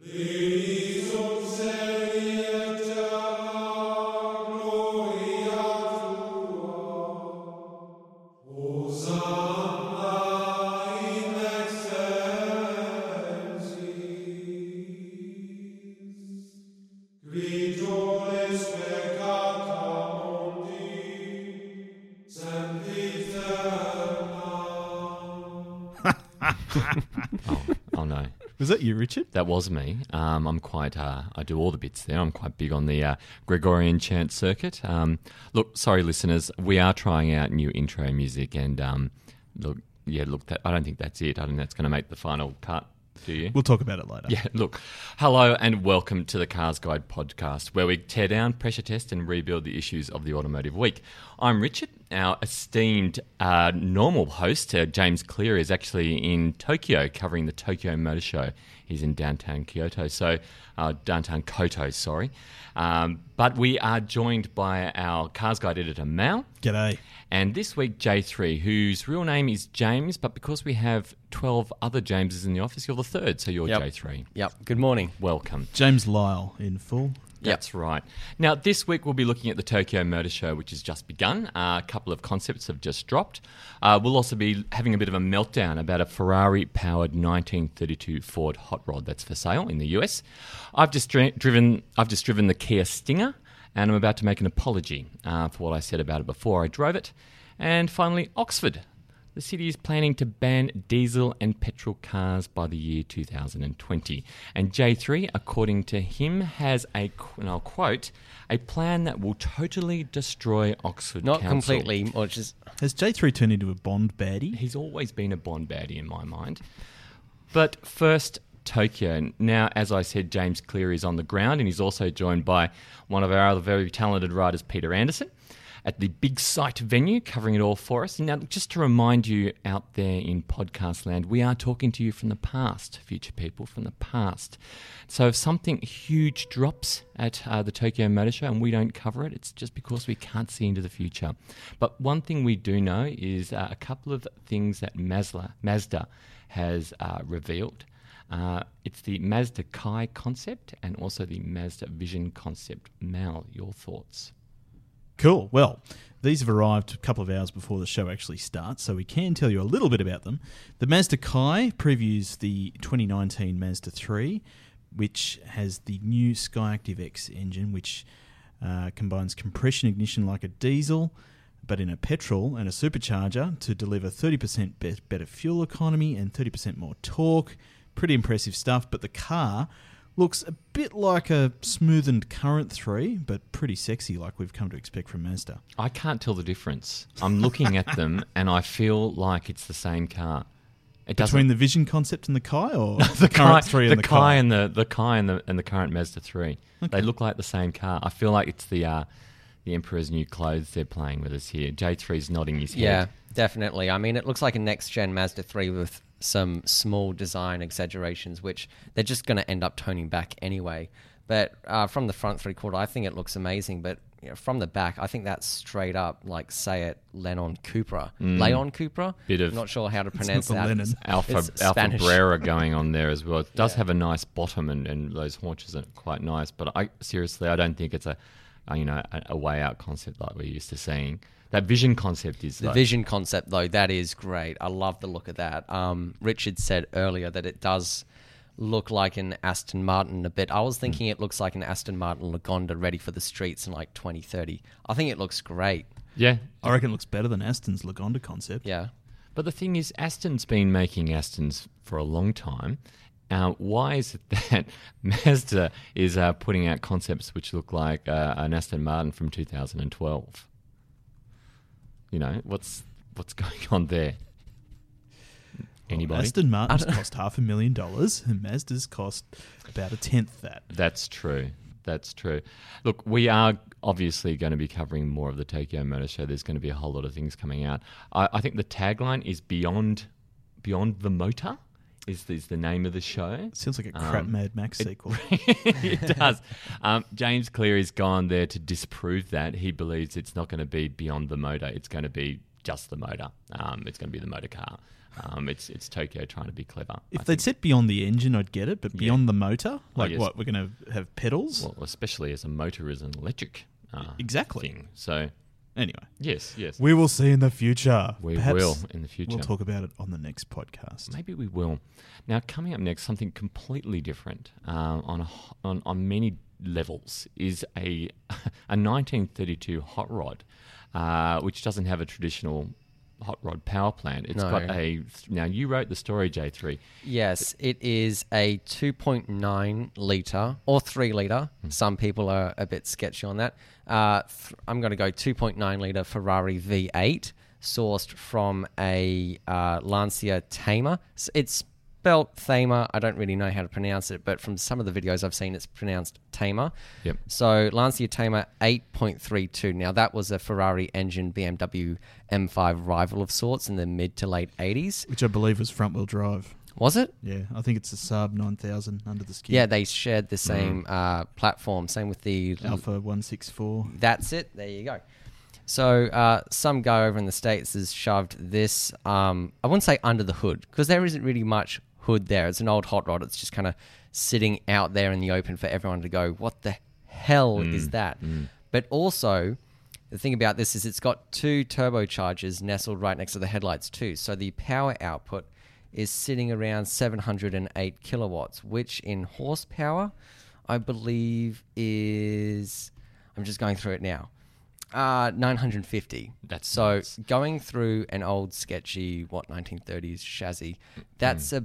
Oh Was that you, Richard? that was me. Um, I'm quite. Uh, I do all the bits there. I'm quite big on the uh, Gregorian chant circuit. Um, look, sorry, listeners, we are trying out new intro music, and um, look, yeah, look, that, I don't think that's it. I don't think that's going to make the final cut. Do you? We'll talk about it later. Yeah, look. Hello and welcome to the Cars Guide podcast, where we tear down, pressure test, and rebuild the issues of the automotive week. I'm Richard. Our esteemed uh, normal host, uh, James Cleary, is actually in Tokyo covering the Tokyo Motor Show. He's in downtown Kyoto, so uh, downtown Koto, sorry. Um, but we are joined by our Cars Guide editor, Mal. G'day. And this week, J3, whose real name is James, but because we have 12 other Jameses in the office, you're the third, so you're Yep. J3. Yep. Good morning. Welcome. James Lyle in full. That's right. Now, this week we'll be looking at the Tokyo Motor Show, which has just begun. Uh, a couple of concepts have just dropped. Uh, we'll also be having a bit of a meltdown about a Ferrari powered 1932 Ford hot rod that's for sale in the US. I've just dri- driven. I've just driven the Kia Stinger, and I'm about to make an apology uh, for what I said about it before I drove it. And finally, Oxford. The city is planning to ban diesel and petrol cars by the year 2020. And J3, according to him, has a, and I'll quote, a plan that will totally destroy Oxford Not Council. completely, or just Has J3 turned into a Bond baddie? He's always been a Bond baddie in my mind. But first, Tokyo. Now, as I said, James Cleary is on the ground, and he's also joined by one of our other very talented writers, Peter Anderson, at the Big Sight venue, covering it all for us. Now, just to remind you out there in podcast land, we are talking to you from the past, future people from the past. So if something huge drops at uh, the Tokyo Motor Show and we don't cover it, it's just because we can't see into the future. But one thing we do know is uh, a couple of things that Mazda, Mazda has uh, revealed. Uh, it's the Mazda Kai concept and also the Mazda Vision concept. Mal, your thoughts? Cool. Well, these have arrived a couple of hours before the show actually starts, so we can tell you a little bit about them. The Mazda Kai previews the 2019 Mazda 3, which has the new Skyactiv X engine, which uh, combines compression ignition like a diesel, but in a petrol and a supercharger to deliver 30% be- better fuel economy and 30% more torque. Pretty impressive stuff, but the car looks a bit like a smoothened current 3, but pretty sexy like we've come to expect from Mazda. I can't tell the difference. I'm looking at them and I feel like it's the same car. It Between the Vision concept and the Kai, or the current Kai, 3 the and the Kai Kai? and the the Kai and the and the current Mazda three. They look like the same car. I feel like it's the uh, the Emperor's new clothes they're playing with us here. J 3s nodding his head. yeah, definitely. I mean, it looks like a next gen Mazda 3 with some small design exaggerations, which they're just going to end up toning back anyway. But uh, from the front three quarter, I think it looks amazing. But you know, from the back, I think that's straight up like say it Lennon Cupra, Leon Cupra. Bit of- I'm not sure how to pronounce that. Lennon. It's- Alfa it's Alfa. Brera going on there as well. It does Yeah. have a nice bottom and, and those haunches are quite nice. But I seriously, I don't think it's a, a you know a, a way out concept like we're used to seeing. That vision concept is The like- vision concept, though, that is great. I love the look of that. Um, Richard said earlier that it does look like an Aston Martin a bit. I was thinking it looks like an Aston Martin Lagonda ready for the streets in like 2030. I think it looks great. Yeah, I reckon it looks better than Aston's Lagonda concept. Yeah. But the thing is, Aston's been making Astons for a long time. Uh, why is it that Mazda is uh, putting out concepts which look like uh, an Aston Martin from 2012? You know, what's what's going on there? Anybody? Aston Martin's cost half a million dollars, and Mazda's cost about a tenth that. That's true. That's true. Look, we are obviously going to be covering more of the Tokyo Motor Show. There's going to be a whole lot of things coming out. I, I think the tagline is beyond beyond the motor. Is, is the name of the show? Sounds like a crap Um, Mad Max sequel. it does. Um, James Cleary's gone there to disprove that. He believes it's not going to be beyond the motor. It's going to be just the motor. Um, it's going to be the motor car. Um, it's it's Tokyo trying to be clever. I If they'd think. said beyond the engine, I'd get it, but Yeah. beyond the motor, like yes. what we're going to have pedals. well, especially as a motor is an electric uh, Exactly. thing. So Anyway, yes, yes, we will see in the future. we Perhaps will in the future. We'll talk about it on the next podcast. Maybe we will. Now, coming up next, something completely different um, on, a, h- on on many levels is a a 1932 hot rod, uh, which doesn't have a traditional hot rod power plant. It's No. got a now. You wrote the story, J3. Yes, it is a 2.9 litre or 3 litre. Hmm. Some people are a bit sketchy on that. Uh, I'm going to go 2.9 litre Ferrari V8, sourced from a uh, Lancia Thema. It's spelled Thema. I don't really know how to pronounce it, but from some of the videos I've seen, it's pronounced Tamer. Yep. So Lancia Thema 8.32. Now that was a Ferrari engine BMW M5 rival of sorts in the mid to late 80s. Which I believe was front wheel drive. Was it? Yeah, I think it's a Saab 9000 under the skin. Yeah, they shared the same uh, platform. Same with the Alfa 164. That's it. There you go. So uh, some guy over in the states has shoved this. Um, I wouldn't say under the hood because there isn't really much hood there. It's an old hot rod. It's just kind of sitting out there in the open for everyone to go. What the hell mm, is that? Mm. But also. The thing about this is it's got two turbochargers nestled right next to the headlights too. So the power output is sitting around 708 kilowatts, which in horsepower, I believe is I'm just going through it now. Uh 950. That's so nuts. going through an old sketchy what 1930s chassis. Mm. That's a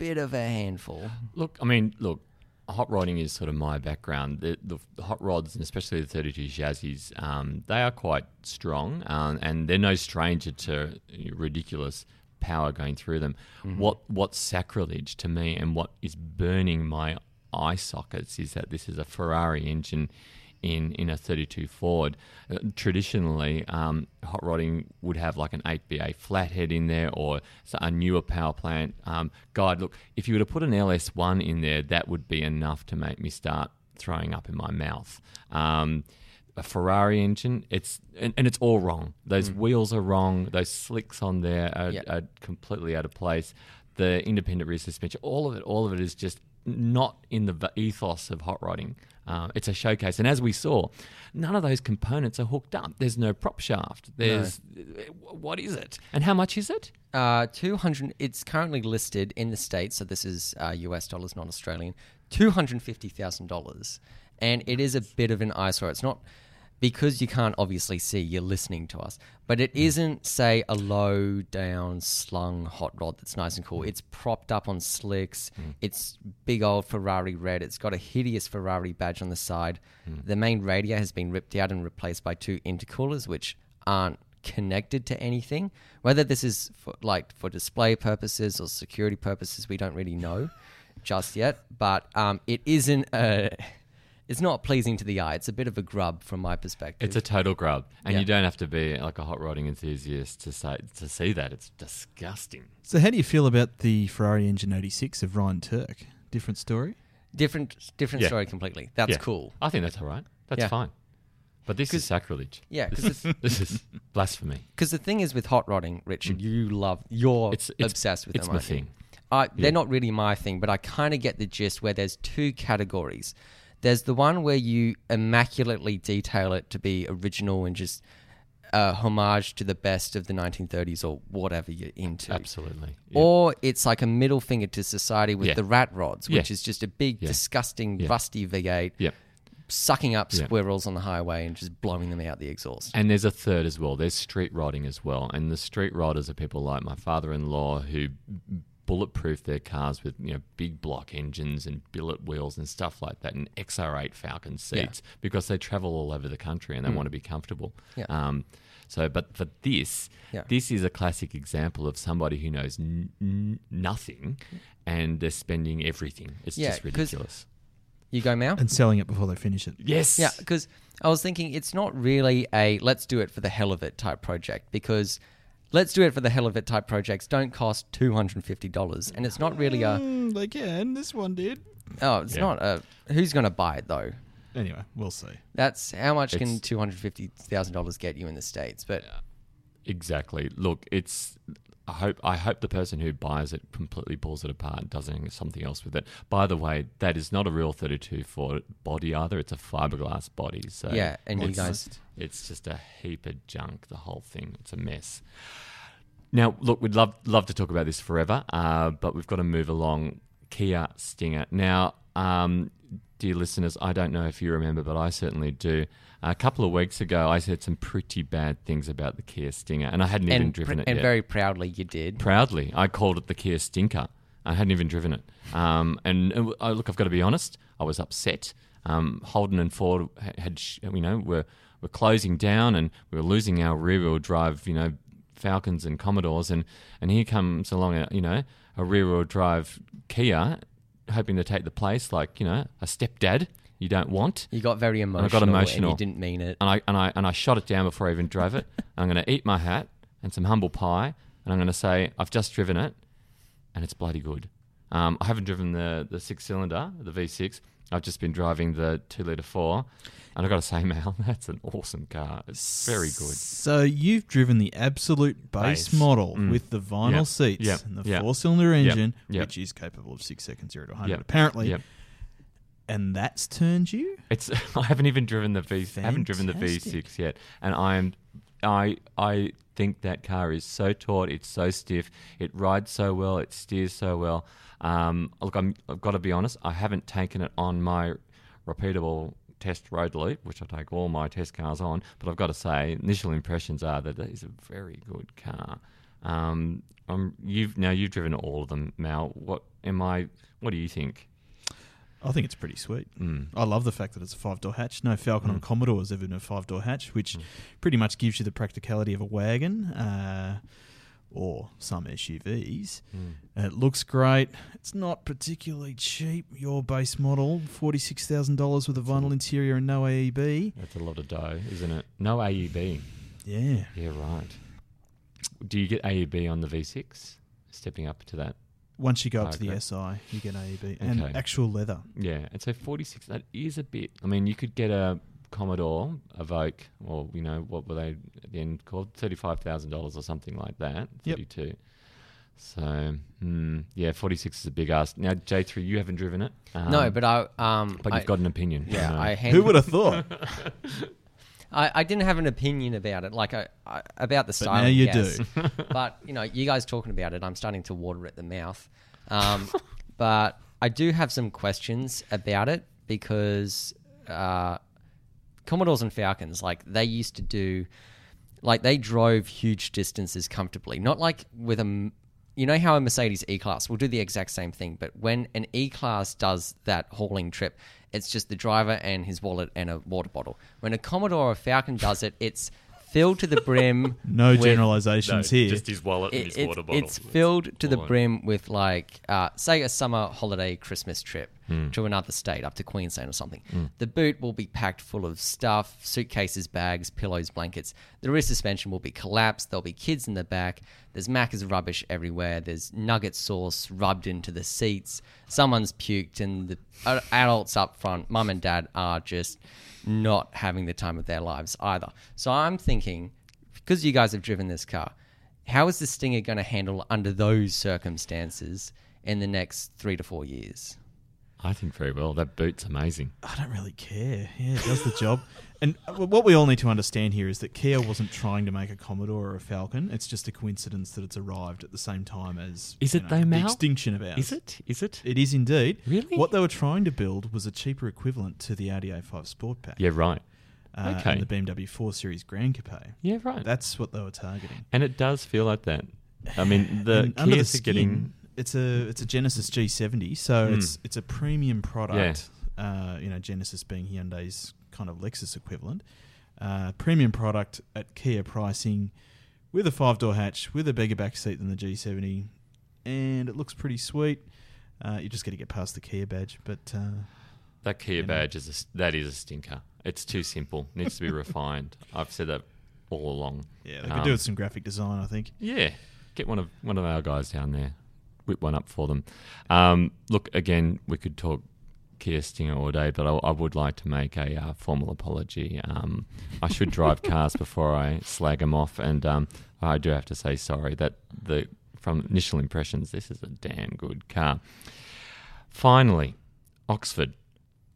bit of a handful. Look, I mean, look, hot rodding is sort of my background. The, the, the hot rods, and especially the 32 chassis, um, they are quite strong, um, and they're no stranger to ridiculous power going through them. What what's sacrilege to me, and what is burning my eye sockets, is that this is a Ferrari engine. In, in a 32 Ford, uh, traditionally, um, hot rodding would have like an 8BA flathead in there or a newer power plant. Um, God, look, if you were to put an LS1 in there, that would be enough to make me start throwing up in my mouth. Um, a Ferrari engine, it's and, and it's all wrong. Those wheels are wrong. Those slicks on there are, Yep. are completely out of place. The independent rear suspension, all of it, all of it is just not in the ethos of hot rodding. Uh, it's a showcase, and as we saw, none of those components are hooked up. There's no prop shaft. There's what is it, and how much is it? Uh, 200 it's currently listed in the states so this is uh, US dollars not Australian. $250,000 and it is a bit of an eyesore. It's not because you can't obviously see you're listening to us, but it hmm. isn't say a low down slung hot rod that's nice and cool. Hmm. It's propped up on slicks. Hmm. It's big old Ferrari red. It's got a hideous Ferrari badge on the side. The main radio has been ripped out and replaced by two intercoolers which aren't connected to anything. Whether this is for, like for display purposes or security purposes, we don't really know just yet. But um, it isn't a. It's not pleasing to the eye. It's a bit of a grub from my perspective. It's a total grub, and Yeah. you don't have to be like a hot rodding enthusiast to say to see that. It's disgusting. So, how do you feel about the Ferrari Engine 86 of Ryan Tuerck? Different story? different, different Yeah. story completely. That's Yeah. cool. I think that's all right. That's Yeah. fine. But this is sacrilege. Yeah, this, 'cause is, this is blasphemy. Because the thing is with hot rodding, Richard, you love, you're Mm. It's- it's- obsessed with it's them. my thing. Uh, They're not really my thing, but I kind of get the gist where there's two categories. There's the one where you immaculately detail it to be original and just uh, homage to the best of the 1930s or whatever you're into. Absolutely. Yeah. Or it's like a middle finger to society with Yeah. the rat rods, which Yeah. is just a big, Yeah. disgusting, Yeah. rusty V8 Yep. sucking up Yeah. squirrels on the highway and just blowing them out the exhaust. And there's a third as well. There's street rodding as well. And the street rodders are people like my father-in-law who bulletproof their cars with you know big block engines and billet wheels and stuff like that, and XR8 Falcon Yeah. seats because they travel all over the country and they want to be comfortable. Yeah. Um, so, but for this, Yeah. this is a classic example of somebody who knows n- n- nothing and they're spending everything. It's Yeah, just 'cause- ridiculous. You go, Mal? And selling it before they finish it. Yes. Yeah, because I was thinking it's not really a let's do it for the hell of it type project because let's do it for the hell of it type projects don't cost two hundred and fifty dollars, and it's not really a Mm, they can. This one did. oh, it's Yeah. not a who's going to buy it though. Anyway, we'll see. That's how much can It's- two hundred fifty thousand dollars get you in the states? But Exactly. Look, it's I hope I hope the person who buys it completely pulls it apart and does something else with it. By the way, that is not a real 32 Ford body either. It's a fiberglass body. So Yeah, and you it's- guys- it's just a heap of junk. The whole thing, it's a mess. Now, look, we'd love love to talk about this forever, uh, but we've got to move along. Kia Stinger. Now, um, dear listeners, I don't know if you remember, but I certainly do. A couple of weeks ago, I said some pretty bad things about the Kia Stinger, and I hadn't even driven pr- it and yet. very proudly you did. proudly, I called it the Kia Stinker. I hadn't even driven it. Um, and uh, look, I've got to be honest, I was upset. Um, Holden and Ford ha- had, you know, were were closing down, and we were losing our rear wheel drive, you know, Falcons and Commodores, and and here comes along, a, you know, a rear wheel drive Kia, hoping to take the place, like you know, a stepdad you don't want. You got very emotional. I got emotional. and you didn't mean it. and I and I and I shot it down before I even drove it. I'm going to eat my hat and some humble pie, and I'm going to say I've just driven it, and it's bloody good. Um, I haven't driven the the six cylinder, the V6. I've just been driving the two liter four, and I've got to say, Mal, that's an awesome car. It's very good. So you've driven the absolute base, Base. model Mm. with the vinyl Yep. seats Yep. and the Yep. four-cylinder engine, Yep. which is capable of six seconds zero to 100, Yep. apparently. Yep. And that's turned you. It's I haven't even driven the V I haven't driven the Fantastic. V6 yet, and I'm I I think that car is so taut, it's so stiff, it rides so well, it steers so well. Um, look, I'm, I've got to be honest, I haven't taken it on my repeatable test road loop, which I take all my test cars on, but I've got to say, initial impressions are that it is a very good car. Um, you've now you've driven all of them, Mal. What am I? What do you think? I think it's pretty sweet. Mm. I love the fact that it's a five door hatch. No Falcon or Mm. Commodore has ever been a five door hatch, which Mm. pretty much gives you the practicality of a wagon uh, or some SUVs. Mm. It looks great. It's not particularly cheap. Your base model, forty six thousand dollars with a vinyl interior and no AEB. That's a lot of dough, isn't it? No AEB. Yeah, Yeah, right. Do you get AEB on the V6? Stepping up to that. Once you go up Oh, to the okay. SI, you get AEB and Okay. actual leather. Yeah, and so 46, that is a bit. I mean, you could get a Commodore, a Evoke, or, you know, what were they at the end called? $35,000 or something like that. Yep. 32. So, hmm, yeah, 46 is a big ask. Now, J3, you haven't driven it. Um, no, but I um But you've I- got an opinion. yeah, know. I hand, Who would have thought? I, I didn't have an opinion about it, like I, I about the style. now you do. but you know, you guys talking about it, I'm starting to water at the mouth. Um, but I do have some questions about it because uh, Commodores and Falcons, like they used to do, like they drove huge distances comfortably. Not like with a, m- you know how a Mercedes E Class will do the exact same thing, but when an E Class does that hauling trip, it's just the driver and his wallet and a water bottle. When a Commodore or Falcon does it, it's filled to the brim. No with- generalizations here. Just his wallet and his it- water bottle. It's filled to the brim with like, uh, say, a summer holiday Christmas trip Hmm. to another state, up to Queensland or something. The boot will be packed full of stuff: suitcases, bags, pillows, blankets. The rear suspension will be collapsed. There'll be kids in the back. There's Macca's rubbish everywhere. There's nugget sauce rubbed into the seats. Someone's puked, and the uh, adults up front, mum and dad, are just not having the time of their lives either. So I'm thinking because you guys have driven this car, how is the Stinger going to handle under those circumstances in the next three to four years? I think very well. That boot's amazing. I don't really care. Yeah, it does the job. And uh, what we all need to understand here is that Kia wasn't trying to make a Commodore or a Falcon. It's just a coincidence that it's arrived at the same time as Is it know, though, the extinction of ours. Is it? Is it? It is indeed. Really? What they were trying to build was a cheaper equivalent to the Audi A5 Sport Pack. Yeah, right. uh, okay. And the BMW 4 Series Gran Coupe. Yeah, right. That's what they were targeting. and it does feel like that. I mean, the Kias are getting. It's a it's a Genesis G70, so Mm. it's it's a premium product. Uh, you know, Genesis being Hyundai's kind of Lexus equivalent. Uh, premium product at Kia pricing, with a five door hatch, with a bigger back seat than the G70, and it looks pretty sweet. Uh, you just got to get past the Kia badge, but uh, That Kia you know. badge is a, that is a stinker. It's too simple. Needs to be refined. I've said that all along. yeah, they could Um, do with some graphic design. I think. Yeah, get one of one of our guys down there, whip one up for them. Um, look, again, we could talk Kia Stinger all day, but I, I would like to make a uh, formal apology. Um, I should drive cars before I slag them off, and um, I do have to say sorry that the from initial impressions, this is a damn good car. Finally, Oxford,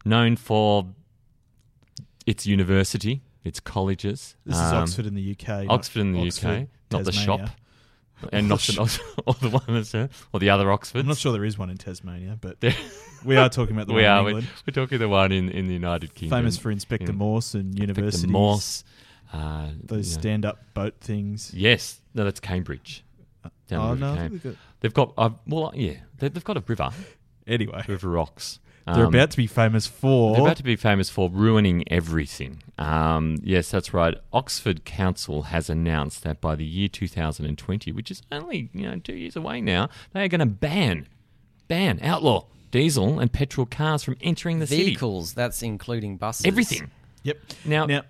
known for its university, its colleges. This is Um, Oxford in the UK. Oxford in the Oxford, UK, not the shop, and not the, or the one that's uh, or the other Oxford. I'm not sure there is one in Tasmania, but There- we are talking about the we one are. in We're, we're talking the one in, in the United Kingdom. Famous for Inspector in- Morse and Inspector universities. Morse. Uh, Those you know. stand-up boat things. Yes, no, that's Cambridge. Down oh the no, River I Cam. think they've got- They've got uh, well, yeah, they've got a river, anyway, River Rocks. They're Um, about to be famous for. They're about to be famous for ruining everything. Um, yes, that's right. Oxford Council has announced that by the year 2020, which is only you know two years away now, they are going to ban, ban, outlaw diesel and petrol cars from entering the city. Vehicles, that's including buses. Everything. Yep. Now- now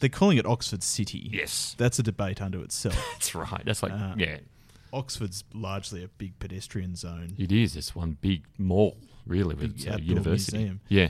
they're calling it Oxford City. Yes, That's a debate unto itself. that's right. That's like Uh, yeah, Oxford's largely a big pedestrian zone. it is. It's one big mall, really, with Big its, uh, university. museum. Yeah.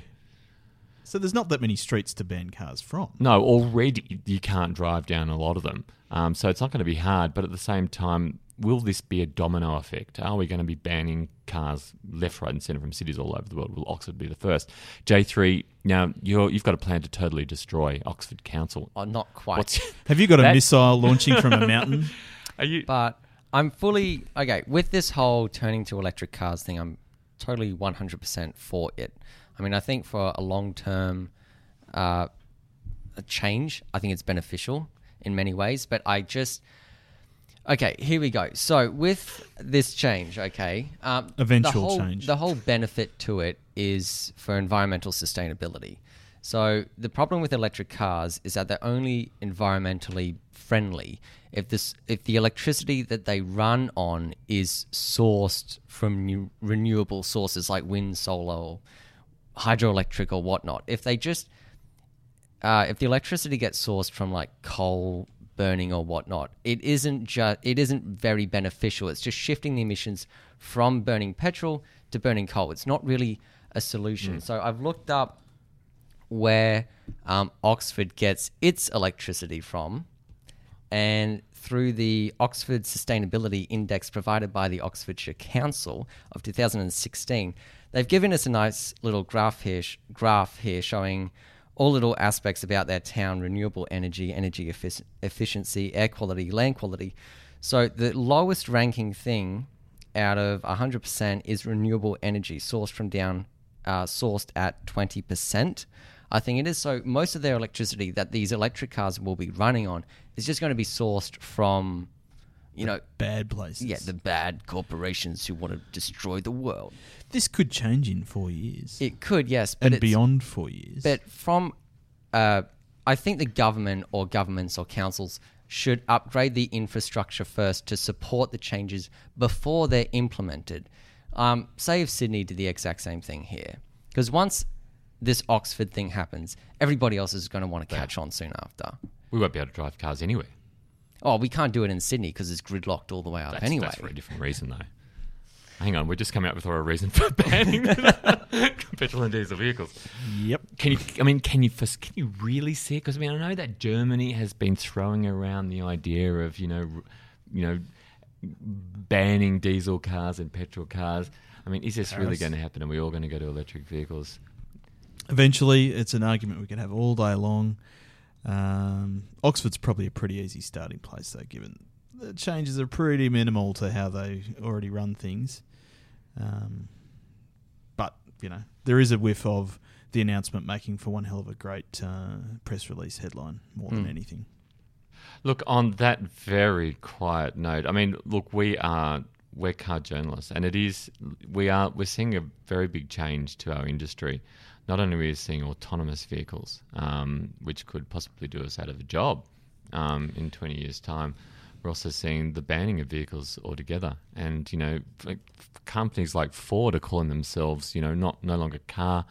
So there's not that many streets to ban cars from. No, already you can't drive down a lot of them. Um, so it's not going to be hard. But at the same time, will this be a domino effect? Are we going to be banning cars left, right, and centre from cities all over the world? Will Oxford be the first? J3, now you're, you've got a plan to totally destroy Oxford Council. Oh, not quite. What's, Have you got a missile launching from a mountain? are you, But I'm fully okay with this whole turning to electric cars thing. I'm totally 100% for it. I mean, I think for a long term uh, a change, I think it's beneficial in many ways. But I just okay, here we go. So with this change, okay, um, Eventual the whole, change. The whole benefit to it is for environmental sustainability. So the problem with electric cars is that they're only environmentally friendly if this if the electricity that they run on is sourced from new, renewable sources like wind, solar, or hydroelectric or whatnot. If they just uh, if the electricity gets sourced from like coal burning or whatnot, it isn't just it isn't very beneficial. It's just shifting the emissions from burning petrol to burning coal. It's not really a solution. So I've looked up where um, Oxford gets its electricity from, and through the Oxford Sustainability Index provided by the Oxfordshire Council of 2016, they've given us a nice little graph here, sh- graph here showing all little aspects about their town: renewable energy, energy effic- efficiency, air quality, land quality. So the lowest ranking thing out of 100% is renewable energy sourced from down uh, sourced at 20%. I think it is so. Most of their electricity that these electric cars will be running on is just going to be sourced from, you know, Bad places. yeah, the bad corporations who want to destroy the world. this could change in four years It could, yes, but and beyond four years. But from, uh, I think the government or governments or councils should upgrade the infrastructure first to support the changes before they're implemented. Um, say if Sydney did the exact same thing here, because once this Oxford thing happens, everybody else is going to want to catch on soon after. we won't be able to drive cars anywhere. Oh, we can't do it in Sydney because it's gridlocked all the way up That's, anyway. that's for a different reason, though. Hang on, we're just coming up with a reason for banning petrol and diesel vehicles. yep. Can you? I mean, can you? Can you really see it? Because I mean, I know that Germany has been throwing around the idea of you know, you know, banning diesel cars and petrol cars. I mean, is this really going to happen? Are we all going to go to electric vehicles? Eventually, it's an argument we can have all day long. Um, Oxford's probably a pretty easy starting place, though, given the changes are pretty minimal to how they already run things. Um, but, you know, there is a whiff of the announcement making for one hell of a great uh, press release headline more than Hmm. anything. Look, on that very quiet note, I mean, look, we are we're car journalists, and it is we are we're seeing a very big change to our industry. Not only are we seeing autonomous vehicles, um, which could possibly do us out of a job um, in 20 years' time, we're also seeing the banning of vehicles altogether. And you know, like, companies like Ford are calling themselves, you know, not no longer car,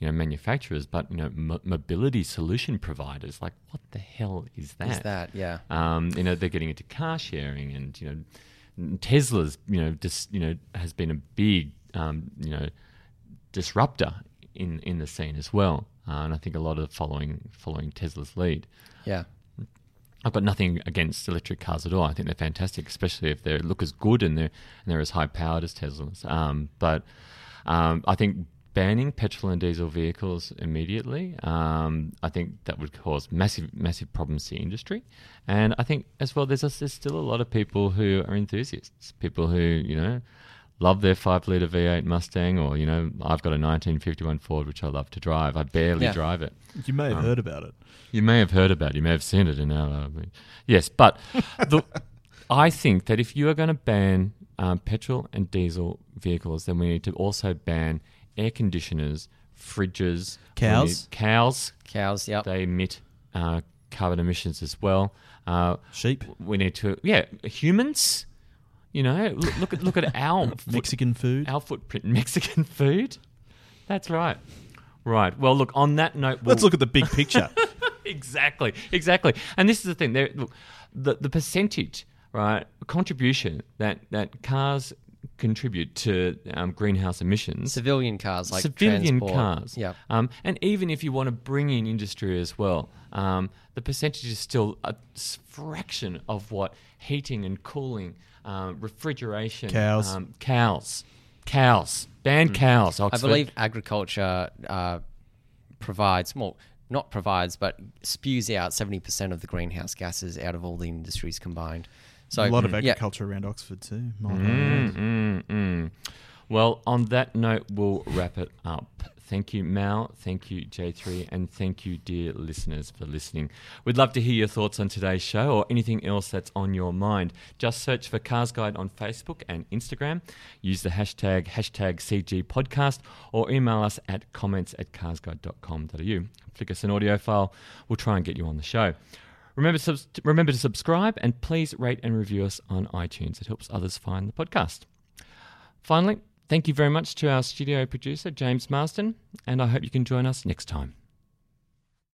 you know, manufacturers, but you know, mo- mobility solution providers. Like, what the hell is that? Is that yeah? Um, you know, they're getting into car sharing, and you know, Tesla's you know just you know has been a big um, you know disruptor in in the scene as well. Uh, and I think a lot of following following Tesla's lead. Yeah. I've got nothing against electric cars at all. I think they're fantastic, especially if they look as good and they're and they're as high powered as Teslas. Um, but um, I think banning petrol and diesel vehicles immediately, um, I think that would cause massive massive problems to the industry. And I think as well, there's, a, there's still a lot of people who are enthusiasts, people who you know love their five liter V8 Mustang, or you know, I've got a 1951 Ford which I love to drive. I barely Yeah. drive it. You may have Um, heard about it. You may have heard about it. You may have seen it in our. Uh, yes, but the, I think that if you are going to ban um, petrol and diesel vehicles, then we need to also ban air conditioners, fridges, Cows. cows. Cows, yep. They emit uh, carbon emissions as well. Uh, Sheep, we need to, yeah, humans. You know, look, look at look at our foot- Mexican food. our footprint Mexican food. That's right. Right. Well, look. On that note, we'll, Let's look at the big picture. exactly, exactly. And this is the thing. There, look, the the percentage, right, contribution that that cars contribute to um, greenhouse emissions. Civilian cars like civilian transport. cars. Yep. Um, and even if you want to bring in industry as well, um, the percentage is still a fraction of what heating and cooling, um, refrigeration, Cows. um, cows, cows, ban cows. I believe agriculture uh, provides, well, not provides, but spews out 70% of the greenhouse gases out of all the industries combined. So a lot of yeah, agriculture around Oxford too. Mm, mm, mm. Well, on that note, we'll wrap it up. Thank you, Mal. Thank you, J3. And thank you, dear listeners, for listening. We'd love to hear your thoughts on today's show or anything else that's on your mind. Just search for Cars Guide on Facebook and Instagram. Use the hashtag, hashtag CG podcast, or email us at comments at carsguide.com.au. Flick us an audio file. We'll try and get you on the show. Remember, remember to subscribe and please rate and review us on iTunes. It helps others find the podcast. Finally, thank you very much to our studio producer, James Marston, and I hope you can join us next time.